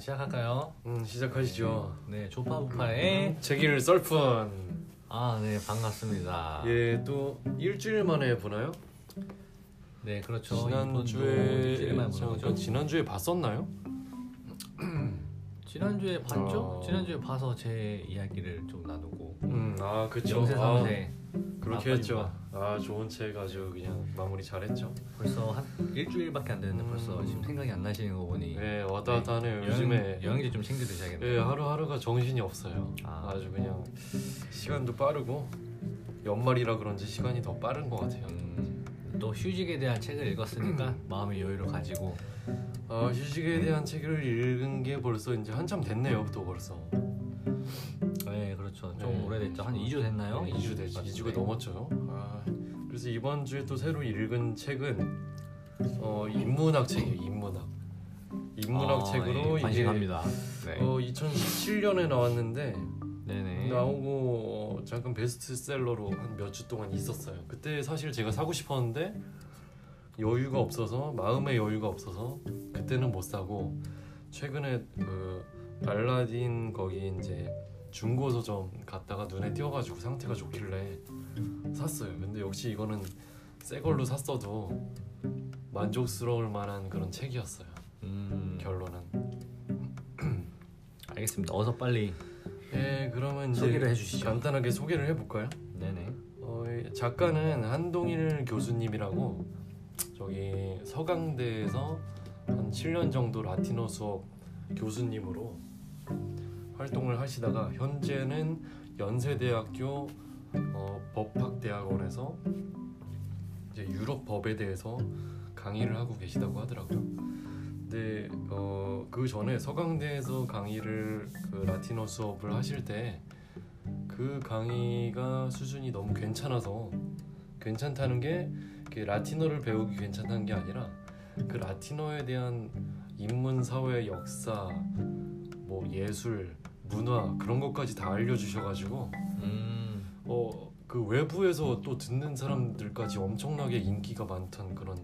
자 시작할까요? 음 시작하시죠. 네 조파부파의 제길 썰픈. 아 네 반갑습니다. 예, 또 일주일 만에 보나요? 네 그렇죠. 지난주에 일주일만 보는 잠깐. 지난주에 봤었나요? 지난주에 봤죠? 어. 지난주에 봐서 제 이야기를 좀 나누고 음, 아 그쵸. 영세 아, 삼세 그렇게 아, 했죠. 아 좋은 책 아주 그냥 마무리 잘했죠. 벌써 한 일주일밖에 안 됐는데 음. 벌써 지금 생각이 안 나시는 거 보니 네 왔다 갔다 하네요. 여행- 요즘에 여행지 좀 챙겨 드셔야겠네요. 예, 하루하루가 정신이 없어요. 아. 아. 주 그냥 시간도 빠르고 연말이라 그런지 시간이 더 빠른 것 같아요. 음, 또 휴직에 대한 책을 읽었으니까 마음의 여유를 가지고 아 휴직에 대한 책을 읽은 게 벌써 이제 한참 됐네요. 또 벌써. 네 그렇죠. 좀 네. 오래됐죠. 한 2주 됐나요? 네, 2주 되지. 2주가 넘었죠. 아, 그래서 이번 주에 또 새로 읽은 책은 어, 인문학 책이에요. 인문학. 인문학 아, 책으로 예, 관심합니다. 네. 어, 2017년에 나왔는데 네네. 나오고 어, 잠깐 베스트셀러로 한 몇 주 동안 있었어요. 그때 사실 제가 사고 싶었는데 여유가 없어서 마음의 여유가 없어서 그때는 못 사고 최근에 그 알라딘 거기 이제 중고 서점 갔다가 눈에 띄어가지고 상태가 좋길래 샀어요. 근데 역시 이거는 새 걸로 샀어도 만족스러울 만한 그런 책이었어요. 음, 결론은. 알겠습니다. 어서 빨리 예, 그러면 이제 소개를 해주시죠. 간단하게 소개를 해볼까요? 네네. 어, 이 작가는 한동일 교수님이라고 저기 서강대에서 한 7년 정도 라틴어 수업 교수님으로 활동을 하시다가 현재는 연세대학교 어, 법학대학원에서 이제 유럽 법에 대해서 강의를 하고 계시다고 하더라고요. 근데 어, 그 전에 서강대에서 강의를 그 라틴어 수업을 하실 때 그 강의가 수준이 너무 괜찮아서 괜찮다는 게 라틴어를 배우기 괜찮다는 게 아니라 그 라틴어에 대한 인문 사회 역사 뭐 예술 문화 그런 것까지 다 알려주셔가지고 음, 어그 외부에서 또 듣는 사람들까지 엄청나게 인기가 많던 그런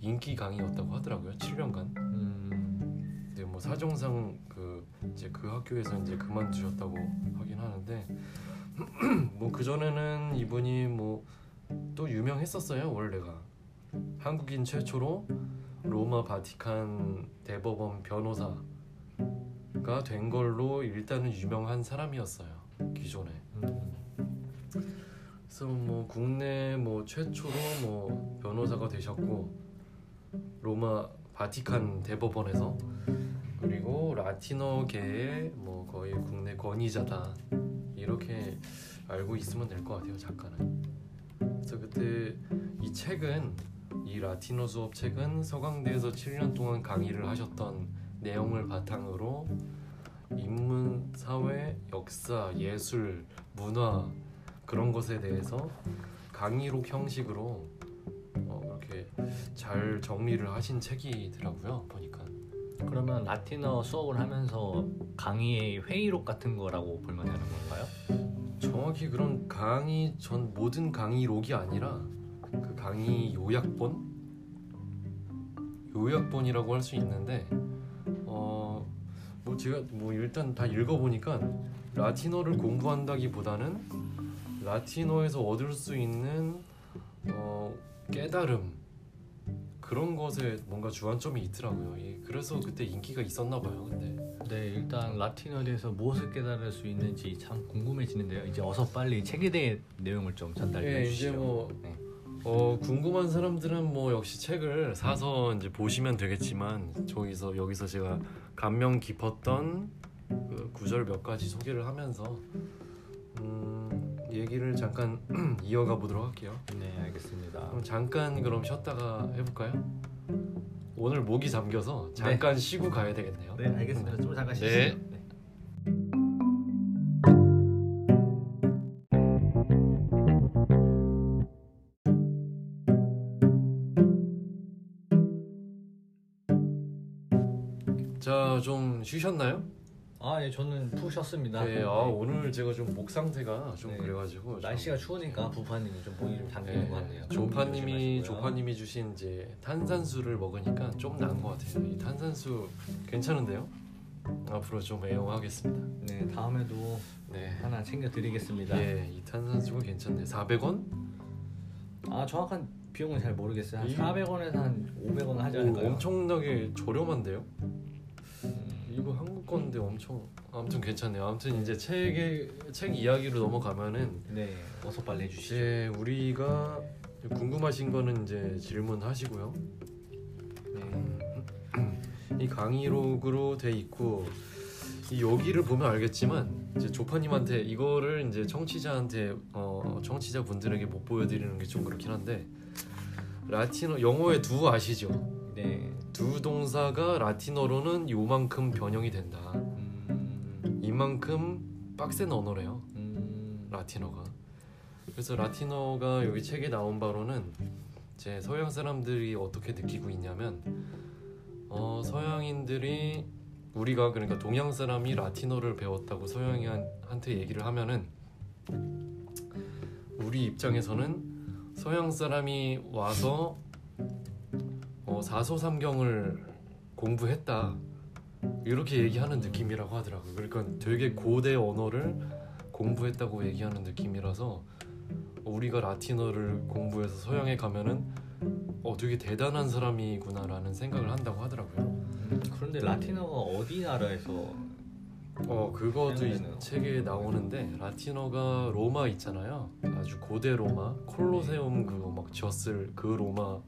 인기 강의였다고 하더라고요 7년간. 음, 근데 뭐 사정상 그 이제 그 학교에서 이제 그만두셨다고 하긴 하는데 뭐 그 전에는 이분이 뭐 또 유명했었어요 원래가. 한국인 최초로 로마 바티칸 대법원 변호사 가 된 걸로 일단은 유명한 사람이었어요 기존에 음, 그래서 뭐 국내 뭐 최초로 뭐 변호사가 되셨고 로마 바티칸 대법원에서 그리고 라틴어계의 뭐 거의 국내 권위자다 이렇게 알고 있으면 될 것 같아요 작가는. 그래서 그때 이 책은 이 라틴어 수업 책은 서강대에서 7년 동안 강의를 하셨던 내용을 바탕으로 사회, 역사, 예술, 문화 그런 것에 대해서 강의록 형식으로 어, 이렇게 잘 정리를 하신 책이더라고요 보니까. 그러면 라틴어 수업을 하면서 강의의 회의록 같은 거라고 볼만 하는 건가요? 정확히 그런 강의 전 모든 강의록이 아니라 그 강의 요약본 요약본이라고 할 수 있는데 어 뭐 제가 뭐 일단 다 읽어보니까 라틴어를 공부한다기보다는 라틴어에서 얻을 수 있는 어 깨달음 그런 것에 뭔가 주안점이 있더라고요. 예, 그래서 그때 인기가 있었나 봐요. 근데 네, 일단 라틴어에 대해서 무엇을 깨달을 수 있는지 참 궁금해지는데요. 이제 어서 빨리 책에 대해 내용을 좀 전달해 예, 주시죠. 이제 뭐 네. 어, 궁금한 사람들은 뭐 역시 책을 사서 이제 보시면 되겠지만 저기서 여기서 제가 감명 깊었던 그 구절 몇 가지 소개를 하면서 음, 얘기를 잠깐 이어가 보도록 할게요. 네, 알겠습니다. 그럼 잠깐 그럼 쉬었다가 해볼까요? 오늘 목이 잠겨서 잠깐 쉬고 가야 되겠네요. 네, 알겠습니다. 좀 잠깐 쉬시죠. 네. 네. 자, 좀 쉬셨나요? 아, 예, 저는 푹 쉬었습니다. 네, 아 오늘 제가 좀 목 상태가 좀 네. 그래가지고 좀- 날씨가 추우니까 부파님이 좀 목이 좀 잠기는 네, 것 같네요. 조파님이. 조파님이 주신 이제 탄산수를 먹으니까 좀 나은 것 같아요. 이 탄산수 괜찮은데요? 앞으로 좀 애용하겠습니다. 네 다음에도 네. 하나 챙겨드리겠습니다. 예, 이 탄산수가 괜찮네. 400원? 아 정확한 비용은 잘 모르겠어요. 한 이- 400원에서 한 500원 하지 오, 않을까요? 엄청나게 저렴한데요. 음, 이거 한국 건데 엄청 아무튼 괜찮네요. 아무튼 이제 책의 책 이야기로 넘어가면은 네 어서 빨리 해주시죠. 이제 우리가 궁금하신 거는 이제 질문하시고요. 네. 이 강의록으로 돼 있고 이 여기를 보면 알겠지만 이제 조파님한테 이거를 이제 청취자한테 어 청취자 분들에게 못 보여드리는 게 좀 그렇긴 한데 라틴어 영어의 두 아시죠? 네. 두 동사가 라틴어로는 요만큼 변형이 된다. 음, 이만큼 빡센 언어래요. 음, 라틴어가. 그래서 라틴어가 여기 책에 나온 바로는 제 서양 사람들이 어떻게 느끼고 있냐면 어, 서양인들이 우리가 그러니까 동양 사람이 라틴어를 배웠다고 서양인한테 얘기를 하면은 우리 입장에서는 서양 사람이 와서 어, 사소삼경을 공부했다 이렇게 얘기하는 느낌이라고 하더라고요. 그러니까 되게 고대 언어를 공부했다고 얘기하는 느낌이라서 우리가 라틴어를 공부해서 서양에 가면은 어 되게 대단한 사람이구나라는 생각을 한다고 하더라고요. 음, 그런데 라틴어가 어디 나라에서 어 그것도 이 책에 나오는데 라틴어가 로마 있잖아요. 아주 고대 로마 콜로세움 그거 막 지었을 그 로마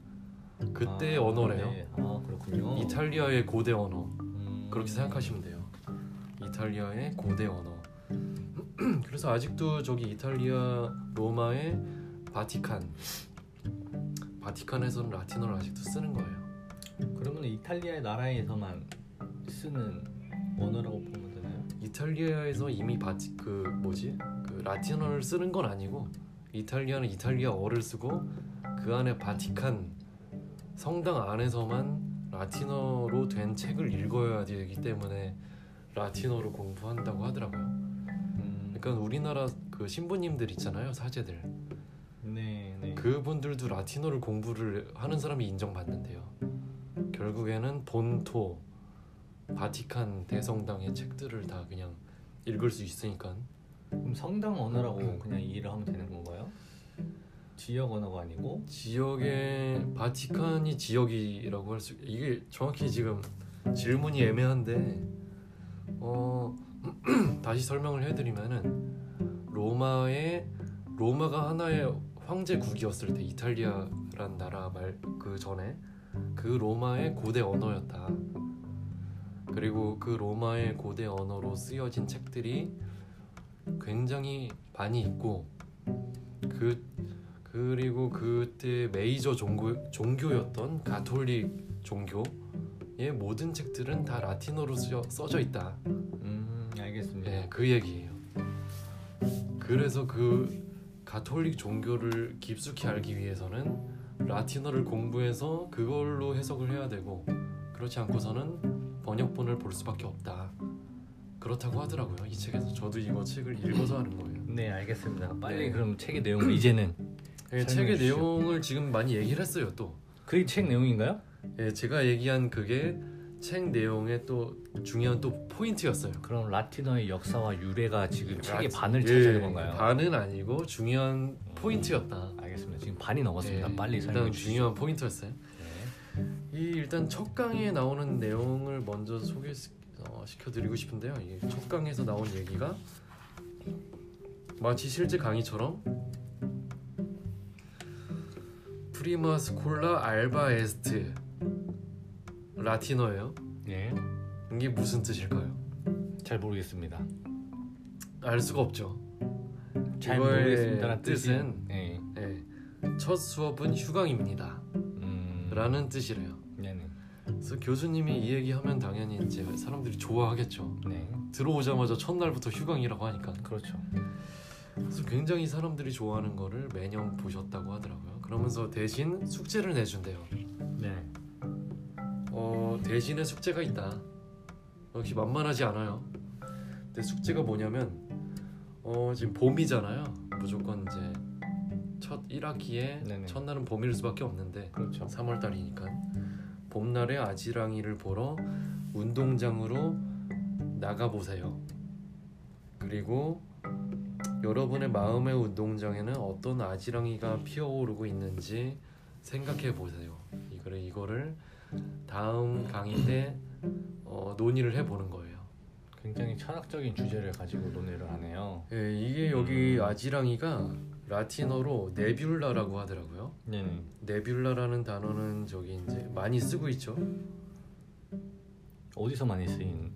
그때 아, 언어래요. 네. 아 그렇군요. 이탈리아의 고대 언어 음, 그렇게 생각하시면 돼요. 이탈리아의 고대 언어. 그래서 아직도 저기 이탈리아 로마의 바티칸 바티칸에서는 라틴어를 아직도 쓰는 거예요. 그러면 이탈리아 나라에서만 쓰는 언어라고 보면 되나요? 이탈리아에서 이미 바티 그 뭐지 그 라틴어를 쓰는 건 아니고 이탈리아는 이탈리아어를 쓰고 그 안에 바티칸 성당 안에서만 라틴어로 된 책을 읽어야 되기 때문에 라틴어로 공부한다고 하더라고요. 음, 그러니까 우리나라 그 신부님들 있잖아요 사제들 네, 네. 그분들도 라틴어를 공부를 하는 사람이 인정받는데요. 결국에는 본토 바티칸 대성당의 책들을 다 그냥 읽을 수 있으니까 그럼 성당 언어라고 음. 그냥 이해를 하면 되는 건가요? 지역 언어가 아니고? 지역의 바티칸이 지역이라고 할 수 이게 정확히 지금 질문이 애매한데 어 다시 설명을 해드리면은 로마의 로마가 하나의 황제국이었을 때 이탈리아란 나라 말 그 전에 그 로마의 고대 언어였다. 그리고 그 로마의 고대 언어로 쓰여진 책들이 굉장히 많이 있고 그 그리고 그때 메이저 종교, 종교였던 가톨릭 종교의 모든 책들은 다 라틴어로 써져 있다. 음, 알겠습니다. 네, 그 얘기예요. 그래서 그 가톨릭 종교를 깊숙이 알기 위해서는 라틴어를 공부해서 그걸로 해석을 해야 되고 그렇지 않고서는 번역본을 볼 수밖에 없다. 그렇다고 하더라고요. 이 책에서 저도 이거 책을 읽어서 하는 거예요. 네, 알겠습니다. 빨리 네. 그럼 책의 내용을 이제는 예, 책의 주시죠. 내용을 지금 많이 얘기를 했어요. 또그책 내용인가요? 예, 제가 얘기한 그게 책 내용의 또 중요한 또 포인트였어요. 그럼 라틴어의 역사와 유래가 지금 책의 라틴- 반을 예, 차지하는 건가요? 반은 아니고 중요한 포인트였다. 알겠습니다. 지금 반이 넘었습니다. 예, 빨리 설명해 주시죠. 중요한 포인트였어요. 네. 이 일단 첫 강에 나오는 내용을 먼저 소개시켜드리고 싶은데요. 이첫 강에서 나온 얘기가 마치 실제 강의처럼 Prima schola alba est 라틴어예요. 네. 이게 무슨 뜻일까요? 잘 모르겠습니다. 알 수가 없죠. 잘 이거의 모르겠습니다라는 뜻은 네. 네. 첫 수업은 휴강입니다. 음, 라는 뜻이래요. 네네. 그래서 교수님이 이 얘기하면 당연히 이제 사람들이 좋아하겠죠. 네. 들어오자마자 첫날부터 휴강이라고 하니까 그렇죠. 그래서 굉장히 사람들이 좋아하는 거를 매년 보셨다고 하더라고요. 그러면서 대신 숙제를 내준대요. 네. 어, 대신에 숙제가 있다. 역시 만만하지 않아요. 근데 숙제가 뭐냐면 어, 지금 봄이잖아요. 무조건 이제 첫 1학기에 네네. 첫날은 봄일 수밖에 없는데 그렇죠. 3월 달이니까 봄날에 아지랑이를 보러 운동장으로 나가 보세요. 그리고 여러분의 마음의 운동장에는 어떤 아지랑이가 피어오르고 있는지 생각해 보세요. 이거를 이거를 다음 강의 때 어, 논의를 해 보는 거예요. 굉장히 철학적인 주제를 가지고 논의를 하네요. 예, 이게 여기 아지랑이가 라틴어로 네뷸라라고 하더라고요. 네네. 네뷸라라는 단어는 저기 이제 많이 쓰고 있죠. 어디서 많이 쓰인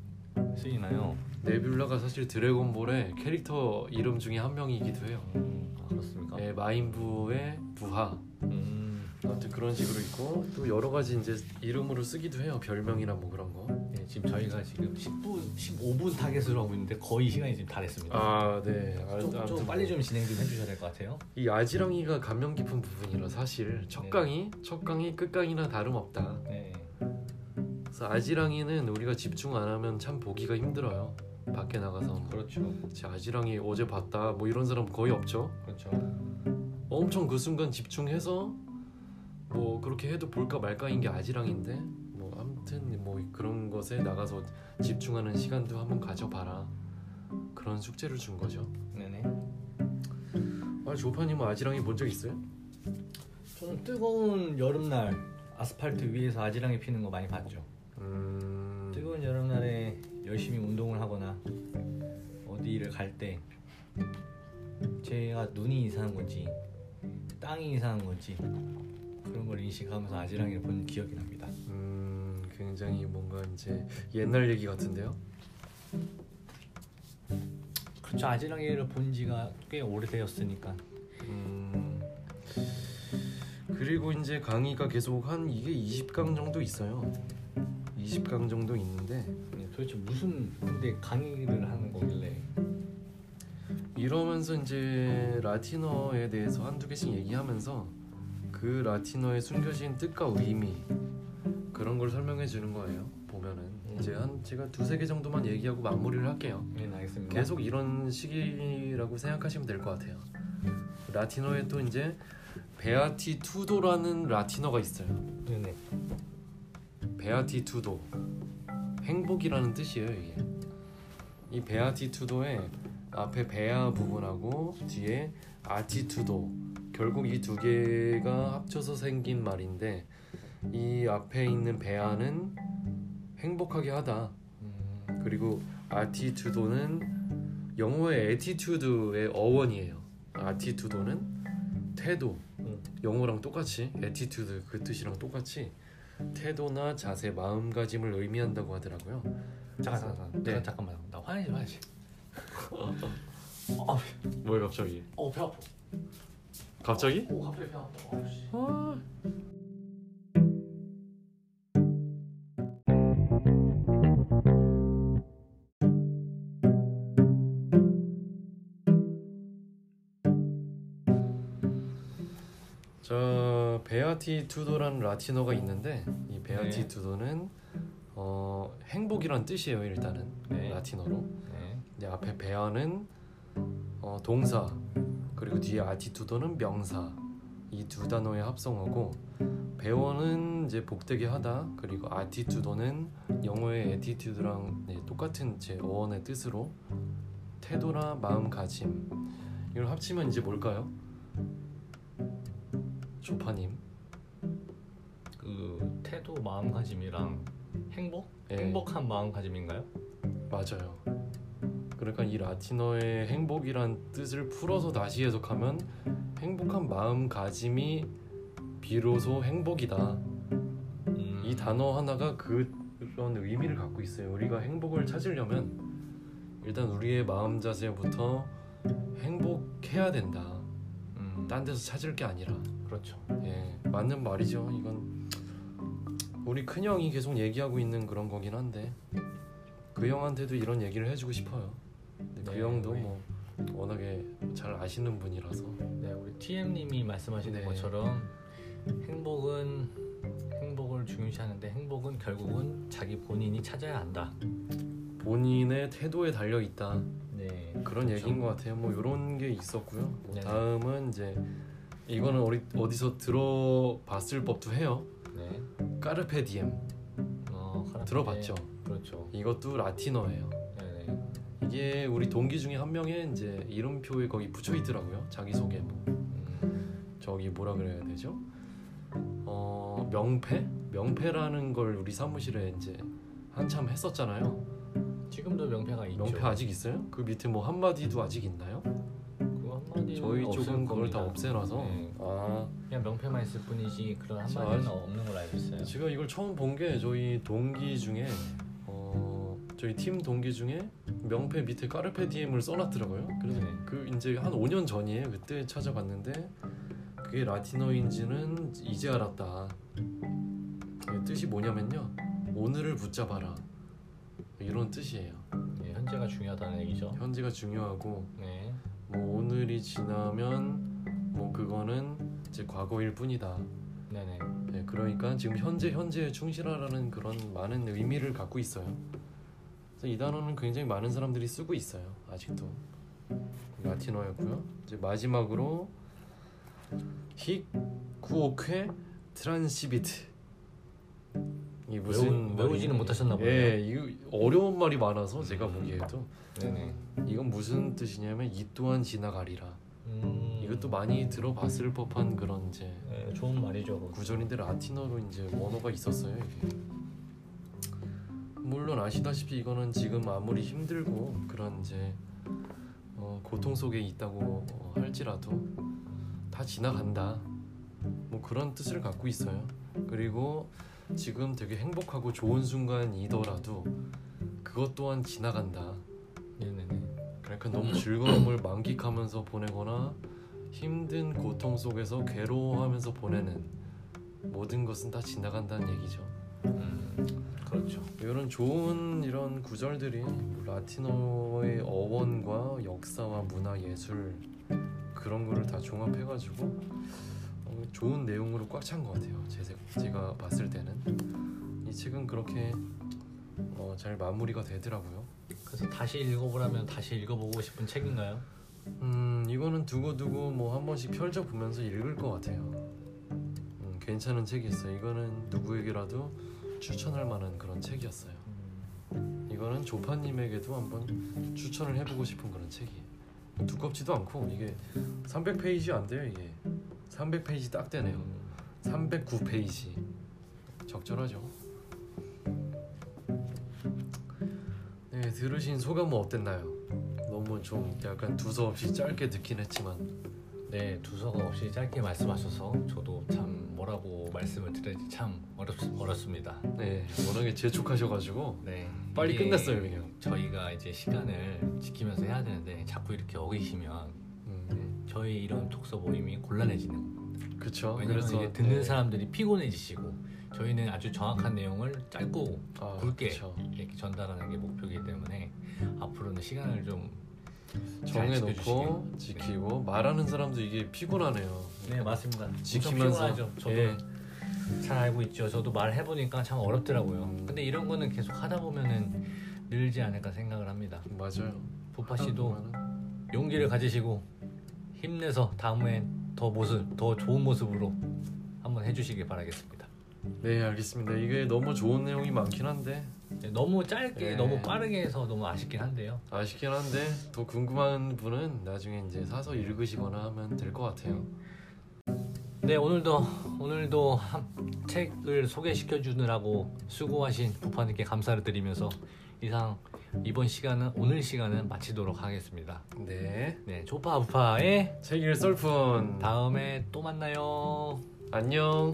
쓰이나요? 네뷸라가 사실 드래곤볼의 캐릭터 이름 중에 한 명이기도 해요. 음, 아, 그렇습니까? 예, 마인부의 부하. 음, 아무튼 그런 식으로 있고 또 여러 가지 이제 이름으로 쓰기도 해요. 별명이나 뭐 그런 거. 네, 지금 저희가 지금 10분, 15분 타겟으로 하고 있는데 거의 시간이 지금 다 됐습니다. 아, 네. 아, 좀, 좀 아무튼 빨리 뭐좀 진행 좀 해주셔야 될 것 같아요. 이 아지랑이가 감명 깊은 부분이라 사실 첫 네. 강이 첫 강이 끝 강이나 다름없다. 네. 그래서 아지랑이는 우리가 집중 안 하면 참 보기가 힘들어요. 밖에 나가서 뭐, 그렇죠. 제 아지랑이 어제 봤다 뭐 이런 사람 거의 없죠. 그렇죠. 엄청 그 순간 집중해서 뭐 그렇게 해도 볼까 말까인 게 아지랑인데 뭐 아무튼 뭐 그런 것에 나가서 집중하는 시간도 한번 가져봐라 그런 숙제를 준 거죠. 네네. 아 조파님은 아지랑이 본 적 있어요? 저는 뜨거운 여름날 아스팔트 위에서 아지랑이 피는 거 많이 봤죠. 음, 뜨거운 여름날에 열심히 운동을 하거나 어디를 갈 때 제가 눈이 이상한 건지 땅이 이상한 건지 그런 걸 인식하면서 아지랑이를 본 기억이 납니다. 음, 굉장히 뭔가 이제 옛날 얘기 같은데요. 그렇죠. 아지랑이를 본 지가 꽤 오래되었으니까. 음, 그리고 이제 강의가 계속 한 이게 20강 정도 있어요. 20강 정도 있는데 네, 도대체 무슨 근데 강의를 하는 거길래 이러면서 이제 라틴어에 대해서 한두 개씩 얘기하면서 그 라틴어에 숨겨진 뜻과 의미 그런 걸 설명해 주는 거예요. 보면은 이제 한 제가 두세 개 정도만 얘기하고 마무리를 할게요. 네, 알겠습니다. 계속 이런 식이라고 생각하시면 될 것 같아요. 라틴어에 또 이제 베아티투도라는 라틴어가 있어요. 네네. beatitudo 행복이라는 뜻이에요 이게. 이 beatitudo의 앞에 bea 부분하고 뒤에 attitudo 결국 이 두 개가 합쳐서 생긴 말인데 이 앞에 있는 bea는 행복하게 하다 음, 그리고 attitudo는 영어의 attitude의 어원이에요. attitudo는 태도. 음. 영어랑 똑같이 attitude 그 뜻이랑 똑같이 태도나 자세, 마음가짐을 의미한다고 하더라고요. 잠깐 잠깐 네. 잠깐 잠깐만 나 화장실 화장실. 어, 뭘 갑자기? 어, 배 아파. 갑자기? 오, 갑자기 배 아파. 어, 씨. 저 beatitudo라는 라틴어가 있는데 이 beatitudo는 어, 행복이란 뜻이에요 일단은 네. 라틴어로. 네. 이제 앞에 bea는 어, 동사 그리고 뒤에 attitudo는 명사 이 두 단어의 합성어고 bea는 이제 복되게 하다 그리고 attitudo는 영어의 attitude랑 네, 똑같은 제 어원의 뜻으로 태도나 마음가짐 이걸 합치면 이제 뭘까요? 조파님 그 태도 마음가짐이랑 행복? 예. 행복한 마음가짐인가요? 맞아요. 그러니까 이 라틴어의 행복이란 뜻을 풀어서 다시 해석하면 행복한 마음가짐이 비로소 행복이다. 음, 이 단어 하나가 그런 의미를 갖고 있어요. 우리가 행복을 찾으려면 일단 우리의 마음 자세부터 행복해야 된다. 음, 딴 데서 찾을 게 아니라. 그렇죠. 예, 맞는 말이죠. 이건 우리 큰 형이 계속 얘기하고 있는 그런 거긴 한데 그 형한테도 이런 얘기를 해주고 싶어요. 근데 그 네, 형도 네. 뭐 워낙에 잘 아시는 분이라서 네, 우리 TM님이 말씀하시는 네. 것처럼 행복은 행복을 중요시하는데 행복은 결국은 자기 본인이 찾아야 한다. 본인의 태도에 달려 있다 네, 그런 그렇죠. 얘기인 것 같아요. 뭐 이런 게 있었고요. 뭐 네네. 다음은 이제 이거는 어디, 어디서 들어봤을 법도 해요. 네, 까르페 디엠 어, 카라페. 들어봤죠? 그렇죠. 이것도 라틴어예요. 네, 이게 우리 동기 중에 한 명의 이제 이름표에 거기 붙여 있더라고요. 자기 소개 뭐 음, 저기 뭐라 그래야 되죠? 어 명패 명패라는 걸 우리 사무실에 이제 한참 했었잖아요. 지금도 명패가 있죠. 명패 아직 있어요? 그 밑에 뭐 한마디도 아직 있나요? 그 한마디는 저희 쪽은 그걸 다. 없애놔서 네. 아 그냥 명패만 있을 뿐이지 그런 자, 한마디는 없는 걸로 알고 있어요. 제가 이걸 처음 본 게 저희 동기 중에 어 저희 팀 동기 중에 명패 밑에 까르페 디엠을 써놨더라고요. 그래서 네. 그 이제 한 5년 전이에요. 그때 찾아봤는데 그게 라틴어인지는 이제 알았다. 그 뜻이 뭐냐면요. 오늘을 붙잡아라. 이런 뜻이에요. 네, 현재가 중요하다는 얘기죠. 현재가 중요하고 네. 뭐 오늘이 지나면 뭐 그거는 이제 과거일 뿐이다. 네네. 네, 그러니까 지금 현재 현재에 충실하라는 그런 많은 의미를 갖고 있어요. 그래서 이 단어는 굉장히 많은 사람들이 쓰고 있어요. 아직도 라틴어였고요. 이제 마지막으로 히 쿠오케 트란시비트 이 무슨 외우, 외우지는 못하셨나 보네요. 예, 이거 어려운 말이 많아서 제가 보기에도 네네. 이건 무슨 뜻이냐면 이 또한 지나가리라. 음, 이것도 많이 들어봤을 법한 그런 이제 네, 좋은 말이죠. 그거. 구절인데 라틴어로 이제 원어가 있었어요 이게. 물론 아시다시피 이거는 지금 아무리 힘들고 그런 이제 어, 고통 속에 있다고 어, 할지라도 다 지나간다. 뭐 그런 뜻을 갖고 있어요. 그리고 지금 되게 행복하고 좋은 순간이더라도 그것 또한 지나간다. 네네네. 그러니까 너무 즐거움을 만끽하면서 보내거나 힘든 고통 속에서 괴로워하면서 보내는 모든 것은 다 지나간다는 얘기죠. 음, 그렇죠. 이런 좋은 이런 구절들이 라틴어의 어원과 역사와 문화 예술 그런 거를 다 종합해가지고 어, 좋은 내용으로 꽉 찬 것 같아요. 제, 제가 봤을 때는 이 책은 그렇게 어, 잘 마무리가 되더라고요. 그래서 다시 읽어보라면 다시 읽어보고 싶은 책인가요? 음 이거는 두고두고 뭐 한 번씩 펼쳐 보면서 읽을 것 같아요. 음, 괜찮은 책이었어요. 이거는 누구에게라도 추천할 만한 그런 책이었어요. 음, 이거는 조파님에게도 한번 추천을 해보고 싶은 그런 책이에요. 두껍지도 않고 이게 300페이지 안 돼요 이게 300페이지 딱 되네요. 음, 309페이지 적절하죠. 네 들으신 소감은 어땠나요? 너무 좀 약간 두서 없이 짧게 듣긴 했지만 네 두서가 없이 짧게 말씀하셔서 저도 참 뭐라고 말씀을 드려야지 참 어렵, 어렵습니다. 네 워낙에 재촉하셔가지고 네 빨리 이게 끝냈어요, 그냥. 저희가 이제 시간을 지키면서 해야 되는데 자꾸 이렇게 어기시면 음, 저희 이런 독서 모임이 곤란해지는 겁니다. 왜냐면 그래서 이게 듣는 네. 사람들이 피곤해지시고 저희는 아주 정확한 내용을 짧고 아, 굵게 그쵸. 이렇게 전달하는 게 목표이기 때문에 앞으로는 시간을 좀잘 정해놓고. 지키고 말하는 사람도 이게 피곤하네요. 네 맞습니다. 지키면서 피곤하죠. 저도 예, 잘 알고 있죠. 저도 말해보니까 참 어렵더라고요. 음. 근데 이런 거는 계속 하다 보면은 늘지 않을까 생각을 합니다. 맞아요. 부파 씨도 용기를 가지시고 힘내서 다음엔 더 모습, 더 좋은 모습으로 한번 해주시길 바라겠습니다. 네 알겠습니다. 이게 너무 좋은 내용이 많긴 한데 네, 너무 짧게, 네. 너무 빠르게 해서 너무 아쉽긴 한데요. 아쉽긴 한데 더 궁금한 분은 나중에 이제 사서 읽으시거나 하면 될 것 같아요. 네 오늘도 오늘도 한 책을 소개시켜 주느라고 수고하신 부파님께 감사를 드리면서 이상 이번 시간은 오늘 시간은 마치도록 하겠습니다. 네, 네 조파 부파의 책일 썰푼 다음에 또 만나요. 안녕.